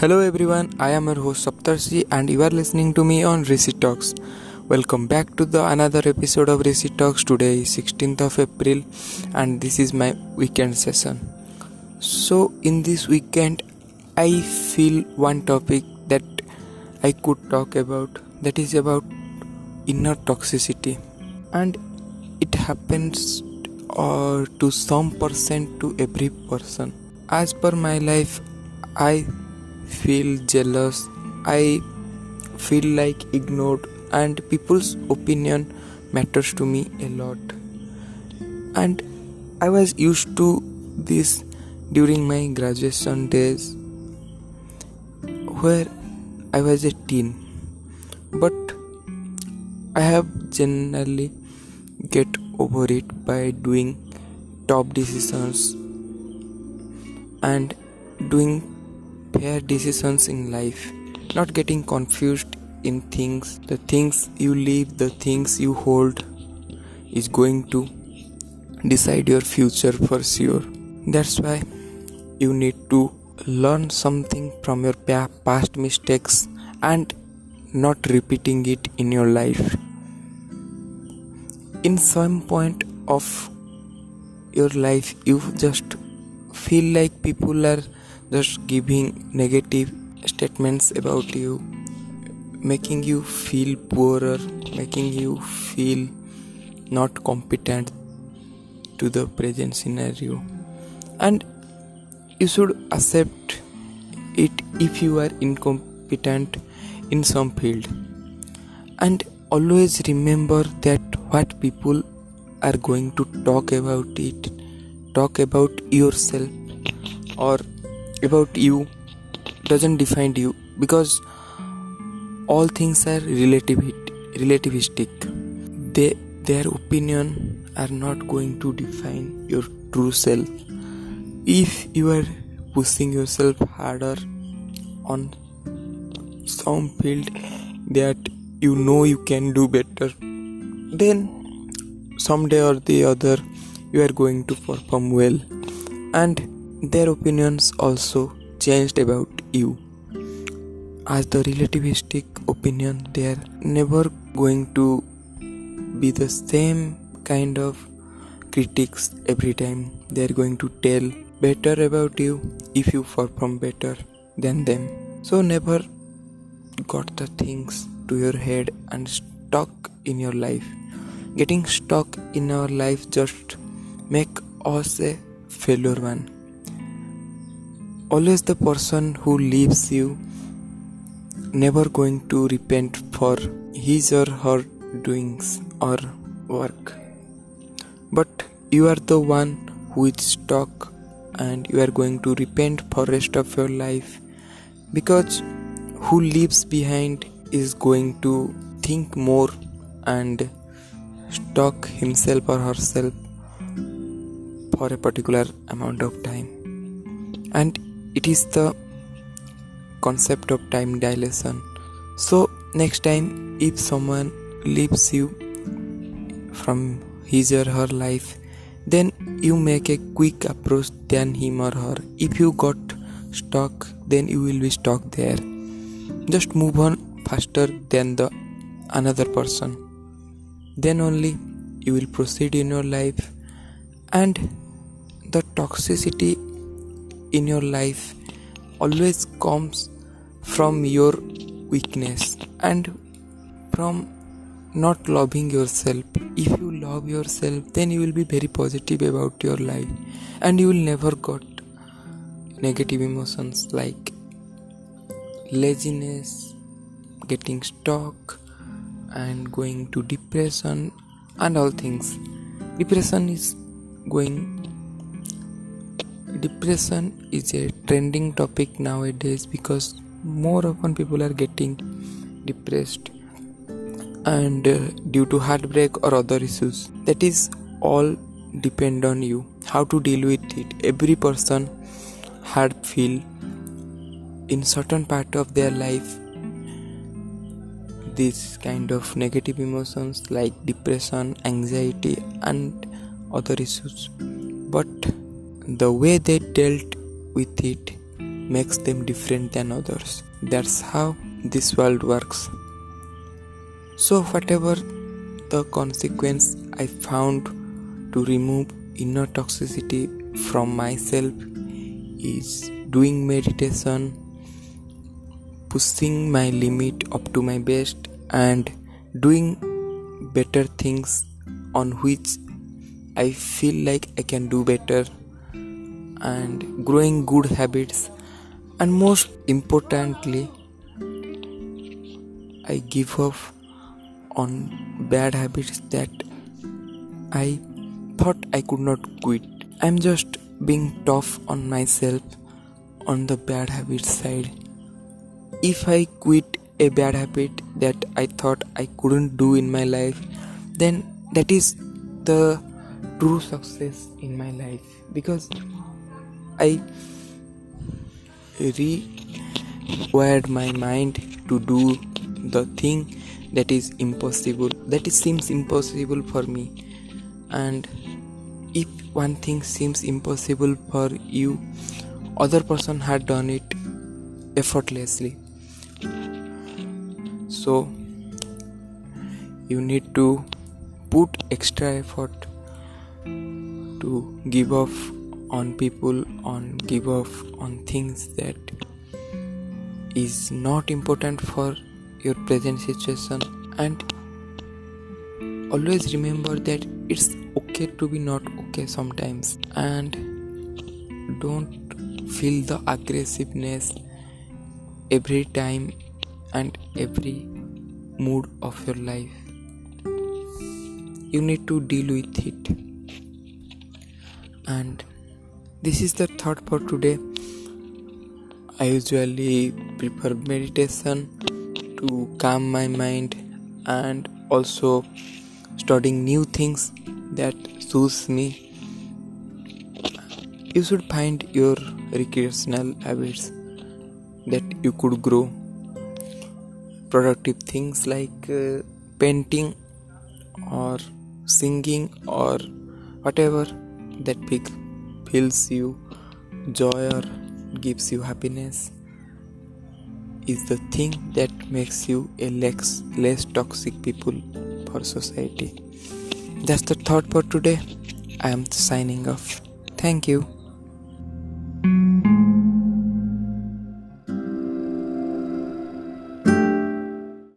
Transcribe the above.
Hello everyone, I am your host Saptarshi and you are listening to me on Rishi Talks. Welcome back to the another episode of Rishi Talks. Today is 16th of April and this is my weekend session. So in this weekend I feel one topic that I could talk about that is about inner toxicity and it happens uh, to some percent to every person. As per my life I feel jealous, I feel like ignored, and people's opinion matters to me a lot. And I was used to this during my graduation days where I was a teen, but I have generally get over it by doing top decisions and doing fair decisions in life, not getting confused in things. The things you leave, the things you hold is going to decide your future for sure. That's why you need to learn something from your past mistakes and not repeating it in your life. In some point of your life, you just feel like people are just giving negative statements about you making you feel poorer making you feel not competent to the present scenario. And you should accept it if you are incompetent in some field. And always remember that what people are going to talk about it talk about yourself or about you doesn't define you because all things are relative relativistic. They their opinion are not going to define your true self. If you are pushing yourself harder on some field that you know you can do better then someday or the other you are going to perform well. And their opinions also changed about you. As the relativistic opinion, they are never going to be the same kind of critics every time. They are going to tell better about you if you perform better than them. So never got the things to your head and stuck in your life. Getting stuck in our life just make us a failure one always the person who leaves you never going to repent for his or her doings or work. But you are the one who is stuck and you are going to repent for rest of your life because who leaves behind is going to think more and stuck himself or herself for a particular amount of time. And it is the concept of time dilation. So next time if someone leaves you from his or her life then you make a quick approach than him or her. If you got stuck then you will be stuck there. Just move on faster than the another person. Then only you will proceed in your life. And the toxicity in your life always comes from your weakness and from not loving yourself. If you love yourself then you will be very positive about your life and you will never got negative emotions like laziness getting stuck and going to depression and all things. Depression is going depression is a trending topic nowadays because more often people are getting depressed and uh, due to heartbreak or other issues. That is all depend on you how to deal with it. Every person had feel in certain part of their life this kind of negative emotions like depression anxiety and other issues. But the way they dealt with it makes them different than others. That's how this world works. So, whatever the consequence I found to remove inner toxicity from myself is doing meditation, pushing my limit up to my best, and doing better things on which I feel like I can do better and growing good habits and most importantly I give up on bad habits that I thought I could not quit. I'm just being tough on myself on the bad habit side. If I quit a bad habit that I thought I couldn't do in my life, then that is the true success in my life because I rewired my mind to do the thing that is impossible that seems impossible for me. And if one thing seems impossible for you other person had done it effortlessly. So you need to put extra effort to give off on people on give off on things that is not important for your present situation. And always remember that it's okay to be not okay sometimes. And don't feel the aggressiveness every time and every mood of your life. You need to deal with it. And this is the thought for today. I usually prefer meditation to calm my mind and also studying new things that suits me. You should find your recreational habits that you could grow. Productive things like uh, painting or singing or whatever that big fills you joy or gives you happiness is the thing that makes you a less, less toxic people for society. That's the thought for today. I am signing off. Thank you